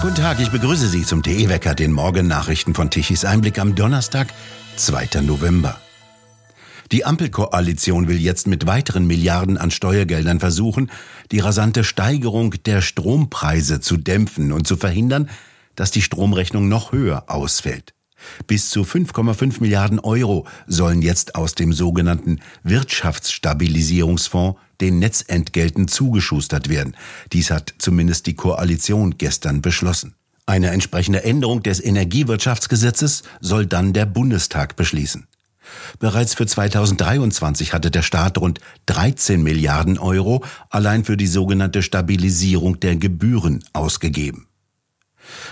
Guten Tag, ich begrüße Sie zum TE-Wecker, den Morgennachrichten von Tichys Einblick am Donnerstag, 2. November. Die Ampelkoalition will jetzt mit weiteren Milliarden an Steuergeldern versuchen, die rasante Steigerung der Strompreise zu dämpfen und zu verhindern, dass die Stromrechnung noch höher ausfällt. Bis zu 5,5 Milliarden Euro sollen jetzt aus dem sogenannten Wirtschaftsstabilisierungsfonds den Netzentgelten zugeschustert werden. Dies hat zumindest die Koalition gestern beschlossen. Eine entsprechende Änderung des Energiewirtschaftsgesetzes soll dann der Bundestag beschließen. Bereits für 2023 hatte der Staat rund 13 Milliarden Euro allein für die sogenannte Stabilisierung der Gebühren ausgegeben.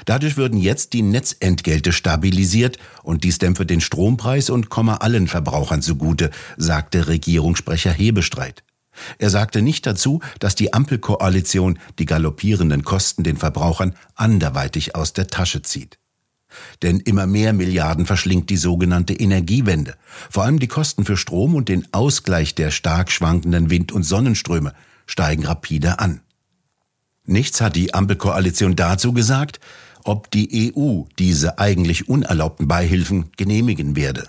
Dadurch würden jetzt die Netzentgelte stabilisiert und dies dämpfe den Strompreis und komme allen Verbrauchern zugute, sagte Regierungssprecher Hebestreit. Er sagte nicht dazu, dass die Ampelkoalition die galoppierenden Kosten den Verbrauchern anderweitig aus der Tasche zieht. Denn immer mehr Milliarden verschlingt die sogenannte Energiewende. Vor allem die Kosten für Strom und den Ausgleich der stark schwankenden Wind- und Sonnenströme steigen rapide an. Nichts hat die Ampelkoalition dazu gesagt, ob die EU diese eigentlich unerlaubten Beihilfen genehmigen werde.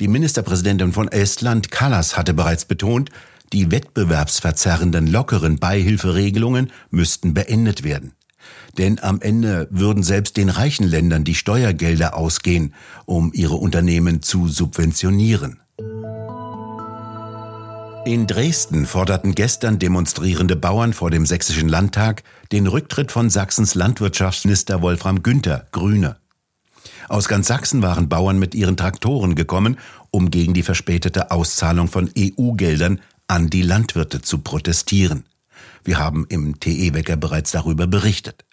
Die Ministerpräsidentin von Estland, Kallas, hatte bereits betont, die wettbewerbsverzerrenden lockeren Beihilferegelungen müssten beendet werden. Denn am Ende würden selbst den reichen Ländern die Steuergelder ausgehen, um ihre Unternehmen zu subventionieren. In Dresden forderten gestern demonstrierende Bauern vor dem Sächsischen Landtag den Rücktritt von Sachsens Landwirtschaftsminister Wolfram Günther, Grüne. Aus ganz Sachsen waren Bauern mit ihren Traktoren gekommen, um gegen die verspätete Auszahlung von EU-Geldern an die Landwirte zu protestieren. Wir haben im TE-Wecker bereits darüber berichtet.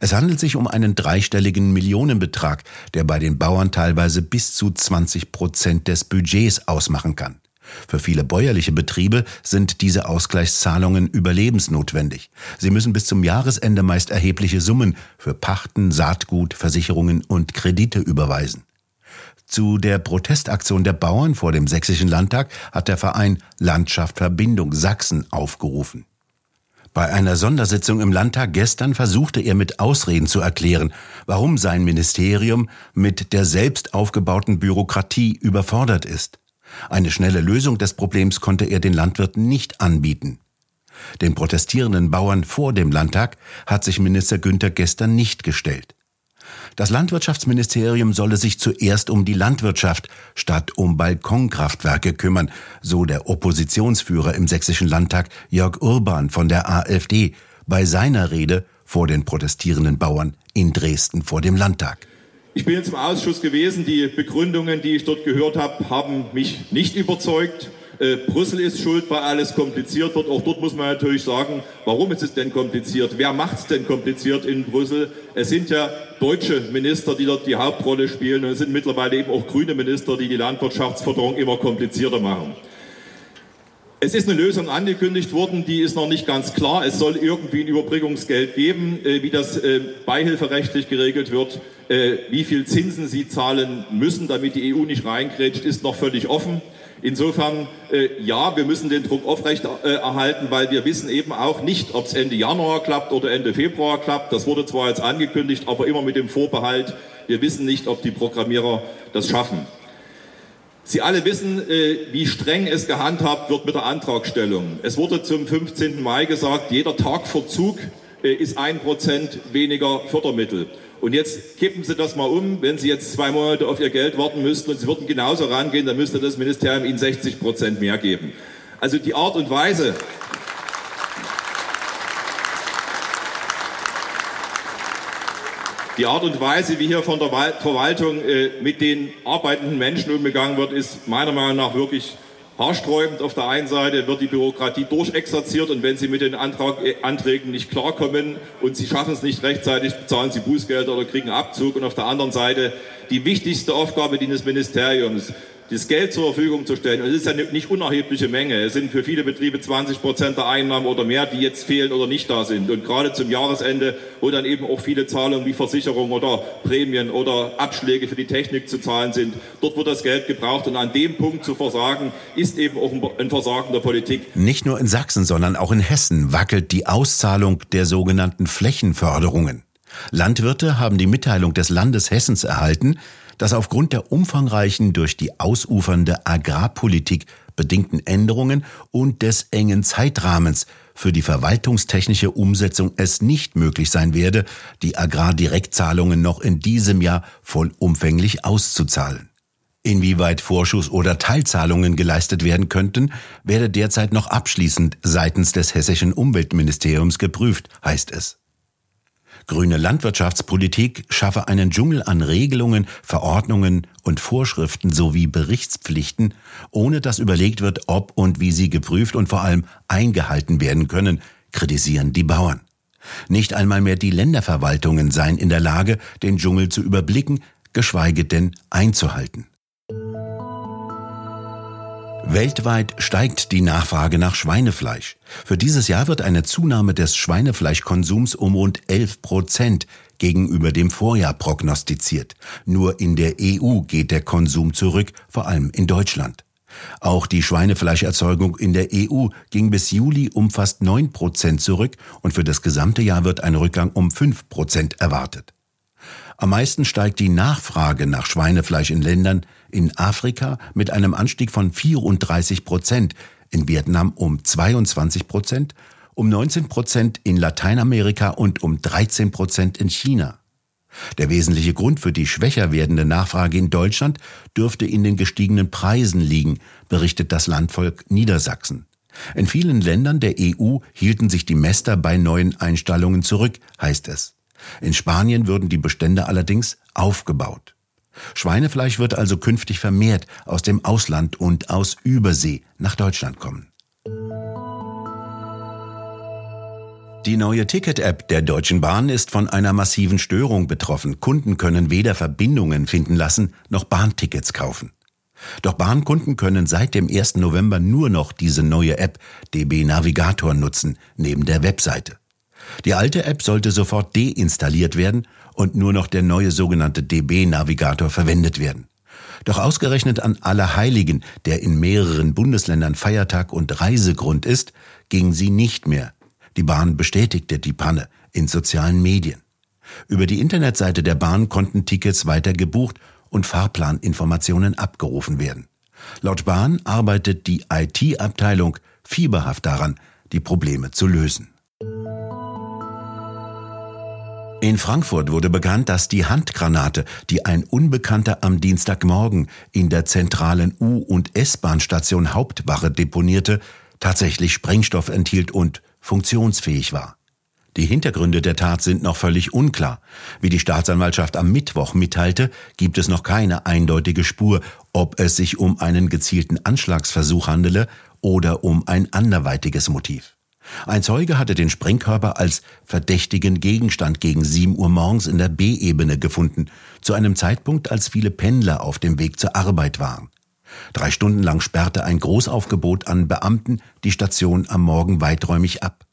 Es handelt sich um einen dreistelligen Millionenbetrag, der bei den Bauern teilweise bis zu 20 Prozent des Budgets ausmachen kann. Für viele bäuerliche Betriebe sind diese Ausgleichszahlungen überlebensnotwendig. Sie müssen bis zum Jahresende meist erhebliche Summen für Pachten, Saatgut, Versicherungen und Kredite überweisen. Zu der Protestaktion der Bauern vor dem Sächsischen Landtag hat der Verein Landschaft Verbindung Sachsen aufgerufen. Bei einer Sondersitzung im Landtag gestern versuchte er mit Ausreden zu erklären, warum sein Ministerium mit der selbst aufgebauten Bürokratie überfordert ist. Eine schnelle Lösung des Problems konnte er den Landwirten nicht anbieten. Den protestierenden Bauern vor dem Landtag hat sich Minister Günther gestern nicht gestellt. Das Landwirtschaftsministerium solle sich zuerst um die Landwirtschaft statt um Balkonkraftwerke kümmern, so der Oppositionsführer im Sächsischen Landtag Jörg Urban von der AfD bei seiner Rede vor den protestierenden Bauern in Dresden vor dem Landtag. Ich bin jetzt im Ausschuss gewesen. Die Begründungen, die ich dort gehört habe, haben mich nicht überzeugt. Äh, Brüssel ist schuld, weil alles kompliziert wird. Auch dort muss man natürlich sagen, warum ist es denn kompliziert? Wer macht es denn kompliziert in Brüssel? Es sind ja deutsche Minister, die dort die Hauptrolle spielen und es sind mittlerweile eben auch grüne Minister, die die Landwirtschaftsförderung immer komplizierter machen. Es ist eine Lösung angekündigt worden, die ist noch nicht ganz klar. Es soll irgendwie ein Überbringungsgeld geben. Äh, wie das äh, beihilferechtlich geregelt wird, äh, wie viel Zinsen sie zahlen müssen, damit die EU nicht reingrätscht, ist noch völlig offen. Insofern, ja, wir müssen den Druck aufrecht erhalten, weil wir wissen eben auch nicht, ob es Ende Januar klappt oder Ende Februar klappt. Das wurde zwar jetzt angekündigt, aber immer mit dem Vorbehalt, wir wissen nicht, ob die Programmierer das schaffen. Sie alle wissen, äh, wie streng es gehandhabt wird mit der Antragstellung. Es wurde zum 15. Mai gesagt, jeder Tagverzug äh, ist ein Prozent weniger Fördermittel. Und jetzt kippen Sie das mal um. Wenn Sie jetzt zwei Monate auf Ihr Geld warten müssten und Sie würden genauso rangehen, dann müsste das Ministerium Ihnen 60 Prozent mehr geben. Also die Art und Weise, Die Art und Weise, wie hier von der Verwaltung äh, mit den arbeitenden Menschen umgegangen wird, ist meiner Meinung nach wirklich haarsträubend. Auf der einen Seite wird die Bürokratie durchexerziert und wenn Sie mit den Antrag, äh, Anträgen nicht klarkommen und Sie schaffen es nicht rechtzeitig, bezahlen Sie Bußgelder oder kriegen Abzug. Und auf der anderen Seite die wichtigste Aufgabe dieses Ministeriums, das Geld zur Verfügung zu stellen. Und es ist ja eine nicht unerhebliche Menge. Es sind für viele Betriebe 20 Prozent der Einnahmen oder mehr, die jetzt fehlen oder nicht da sind. Und gerade zum Jahresende, wo dann eben auch viele Zahlungen wie Versicherung oder Prämien oder Abschläge für die Technik zu zahlen sind, dort wird das Geld gebraucht. Und an dem Punkt zu versagen, ist eben auch ein Versagen der Politik. Nicht nur in Sachsen, sondern auch in Hessen wackelt die Auszahlung der sogenannten Flächenförderungen. Landwirte haben die Mitteilung des Landes Hessens erhalten, dass aufgrund der umfangreichen durch die ausufernde Agrarpolitik bedingten Änderungen und des engen Zeitrahmens für die verwaltungstechnische Umsetzung es nicht möglich sein werde, die Agrardirektzahlungen noch in diesem Jahr vollumfänglich auszuzahlen. Inwieweit Vorschuss- oder Teilzahlungen geleistet werden könnten, werde derzeit noch abschließend seitens des hessischen Umweltministeriums geprüft, heißt es. Grüne Landwirtschaftspolitik schaffe einen Dschungel an Regelungen, Verordnungen und Vorschriften sowie Berichtspflichten, ohne dass überlegt wird, ob und wie sie geprüft und vor allem eingehalten werden können, kritisieren die Bauern. Nicht einmal mehr die Länderverwaltungen seien in der Lage, den Dschungel zu überblicken, geschweige denn einzuhalten. Weltweit steigt die Nachfrage nach Schweinefleisch. Für dieses Jahr wird eine Zunahme des Schweinefleischkonsums um rund 11 Prozent gegenüber dem Vorjahr prognostiziert. Nur in der EU geht der Konsum zurück, vor allem in Deutschland. Auch die Schweinefleischerzeugung in der EU ging bis Juli um fast 9 Prozent zurück und für das gesamte Jahr wird ein Rückgang um 5 Prozent erwartet. Am meisten steigt die Nachfrage nach Schweinefleisch in Ländern in Afrika mit einem Anstieg von 34 Prozent, in Vietnam um 22 Prozent, um 19 Prozent in Lateinamerika und um 13 Prozent in China. Der wesentliche Grund für die schwächer werdende Nachfrage in Deutschland dürfte in den gestiegenen Preisen liegen, berichtet das Landvolk Niedersachsen. In vielen Ländern der EU hielten sich die Mäster bei neuen Einstallungen zurück, heißt es. In Spanien würden die Bestände allerdings aufgebaut. Schweinefleisch wird also künftig vermehrt aus dem Ausland und aus Übersee nach Deutschland kommen. Die neue Ticket-App der Deutschen Bahn ist von einer massiven Störung betroffen. Kunden können weder Verbindungen finden lassen noch Bahntickets kaufen. Doch Bahnkunden können seit dem 1. November nur noch diese neue App DB Navigator nutzen, neben der Webseite. Die alte App sollte sofort deinstalliert werden und nur noch der neue sogenannte DB-Navigator verwendet werden. Doch ausgerechnet an Allerheiligen, der in mehreren Bundesländern Feiertag und Reisegrund ist, ging sie nicht mehr. Die Bahn bestätigte die Panne in sozialen Medien. Über die Internetseite der Bahn konnten Tickets weiter gebucht und Fahrplaninformationen abgerufen werden. Laut Bahn arbeitet die IT-Abteilung fieberhaft daran, die Probleme zu lösen. In Frankfurt wurde bekannt, dass die Handgranate, die ein Unbekannter am Dienstagmorgen in der zentralen U- und S-Bahn-Station Hauptwache deponierte, tatsächlich Sprengstoff enthielt und funktionsfähig war. Die Hintergründe der Tat sind noch völlig unklar. Wie die Staatsanwaltschaft am Mittwoch mitteilte, gibt es noch keine eindeutige Spur, ob es sich um einen gezielten Anschlagsversuch handele oder um ein anderweitiges Motiv. Ein Zeuge hatte den Sprengkörper als verdächtigen Gegenstand gegen 7 Uhr morgens in der B-Ebene gefunden, zu einem Zeitpunkt, als viele Pendler auf dem Weg zur Arbeit waren. Drei Stunden lang sperrte ein Großaufgebot an Beamten die Station am Morgen weiträumig ab.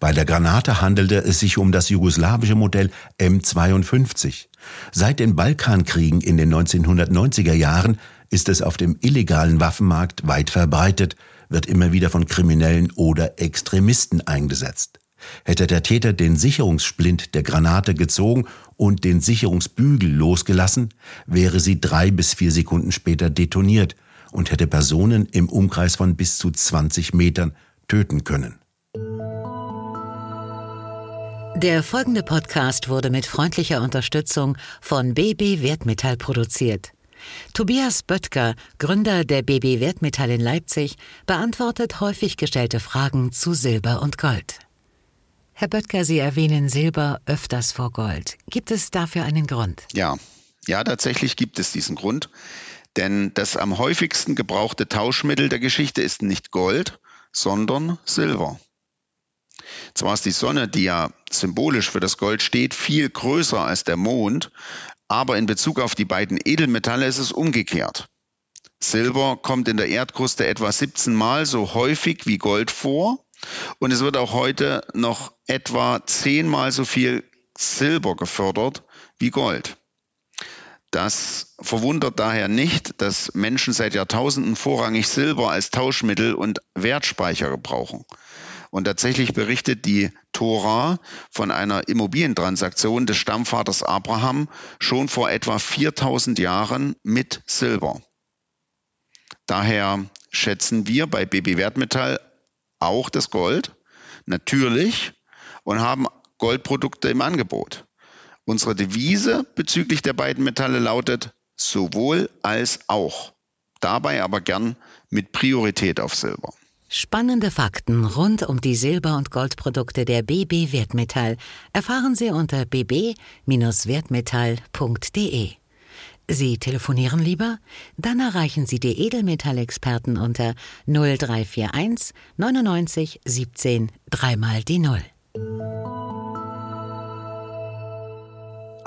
Bei der Granate handelte es sich um das jugoslawische Modell M52. Seit den Balkankriegen in den 1990er Jahren ist es auf dem illegalen Waffenmarkt weit verbreitet, wird immer wieder von Kriminellen oder Extremisten eingesetzt. Hätte der Täter den Sicherungssplint der Granate gezogen und den Sicherungsbügel losgelassen, wäre sie drei bis vier Sekunden später detoniert und hätte Personen im Umkreis von bis zu 20 Metern töten können. Der folgende Podcast wurde mit freundlicher Unterstützung von BB Wertmetall produziert. Tobias Böttger, Gründer der BB Wertmetall in Leipzig, beantwortet häufig gestellte Fragen zu Silber und Gold. Herr Böttger, Sie erwähnen Silber öfters vor Gold. Gibt es dafür einen Grund? Ja, ja, tatsächlich gibt es diesen Grund. Denn das am häufigsten gebrauchte Tauschmittel der Geschichte ist nicht Gold, sondern Silber. Zwar ist die Sonne, die ja symbolisch für das Gold steht, viel größer als der Mond, aber in Bezug auf die beiden Edelmetalle ist es umgekehrt. Silber kommt in der Erdkruste etwa 17 Mal so häufig wie Gold vor und es wird auch heute noch etwa 10 Mal so viel Silber gefördert wie Gold. Das verwundert daher nicht, dass Menschen seit Jahrtausenden vorrangig Silber als Tauschmittel und Wertspeicher gebrauchen. Und tatsächlich berichtet die Tora von einer Immobilientransaktion des Stammvaters Abraham schon vor etwa 4000 Jahren mit Silber. Daher schätzen wir bei BB Wertmetall auch das Gold, natürlich, und haben Goldprodukte im Angebot. Unsere Devise bezüglich der beiden Metalle lautet sowohl als auch. Dabei aber gern mit Priorität auf Silber. Spannende Fakten rund um die Silber- und Goldprodukte der BB Wertmetall erfahren Sie unter bb-wertmetall.de. Sie telefonieren lieber? Dann erreichen Sie die Edelmetallexperten unter 0341 99 17 dreimal die Null.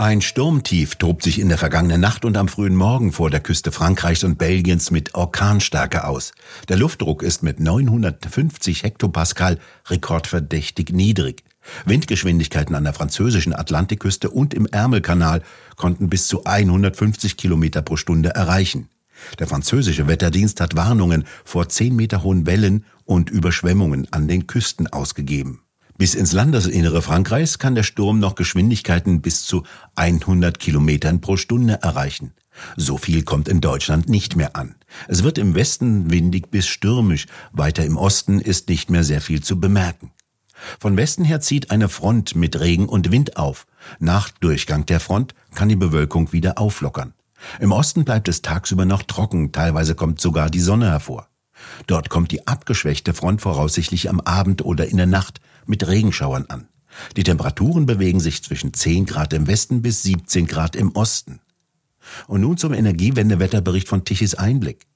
Ein Sturmtief tobt sich in der vergangenen Nacht und am frühen Morgen vor der Küste Frankreichs und Belgiens mit Orkanstärke aus. Der Luftdruck ist mit 950 Hektopascal rekordverdächtig niedrig. Windgeschwindigkeiten an der französischen Atlantikküste und im Ärmelkanal konnten bis zu 150 Kilometer pro Stunde erreichen. Der französische Wetterdienst hat Warnungen vor 10 Meter hohen Wellen und Überschwemmungen an den Küsten ausgegeben. Bis ins Landesinnere Frankreichs kann der Sturm noch Geschwindigkeiten bis zu 100 Kilometern pro Stunde erreichen. So viel kommt in Deutschland nicht mehr an. Es wird im Westen windig bis stürmisch, weiter im Osten ist nicht mehr sehr viel zu bemerken. Von Westen her zieht eine Front mit Regen und Wind auf. Nach Durchgang der Front kann die Bewölkung wieder auflockern. Im Osten bleibt es tagsüber noch trocken, teilweise kommt sogar die Sonne hervor. Dort kommt die abgeschwächte Front voraussichtlich am Abend oder in der Nacht mit Regenschauern an. Die Temperaturen bewegen sich zwischen 10 Grad im Westen bis 17 Grad im Osten. Und nun zum Energiewendewetterbericht von Tichys Einblick.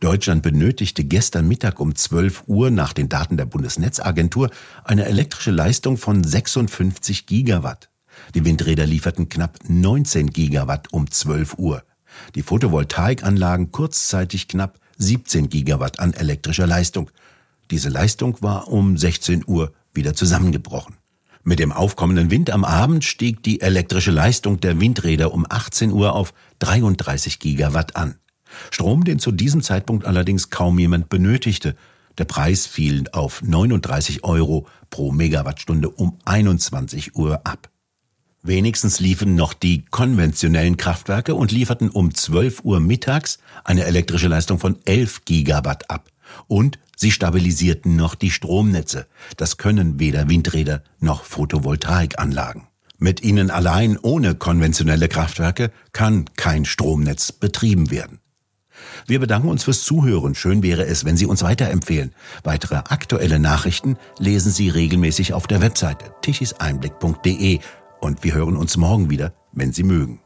Deutschland benötigte gestern Mittag um 12 Uhr nach den Daten der Bundesnetzagentur eine elektrische Leistung von 56 Gigawatt. Die Windräder lieferten knapp 19 Gigawatt um 12 Uhr. Die Photovoltaikanlagen kurzzeitig knapp 17 Gigawatt an elektrischer Leistung. Diese Leistung war um 16 Uhr wieder zusammengebrochen. Mit dem aufkommenden Wind am Abend stieg die elektrische Leistung der Windräder um 18 Uhr auf 33 Gigawatt an. Strom, den zu diesem Zeitpunkt allerdings kaum jemand benötigte. Der Preis fiel auf 39 Euro pro Megawattstunde um 21 Uhr ab. Wenigstens liefen noch die konventionellen Kraftwerke und lieferten um 12 Uhr mittags eine elektrische Leistung von 11 Gigawatt ab. Und sie stabilisierten noch die Stromnetze. Das können weder Windräder noch Photovoltaikanlagen. Mit ihnen allein ohne konventionelle Kraftwerke kann kein Stromnetz betrieben werden. Wir bedanken uns fürs Zuhören. Schön wäre es, wenn Sie uns weiterempfehlen. Weitere aktuelle Nachrichten lesen Sie regelmäßig auf der Webseite tichiseinblick.de und wir hören uns morgen wieder, wenn Sie mögen.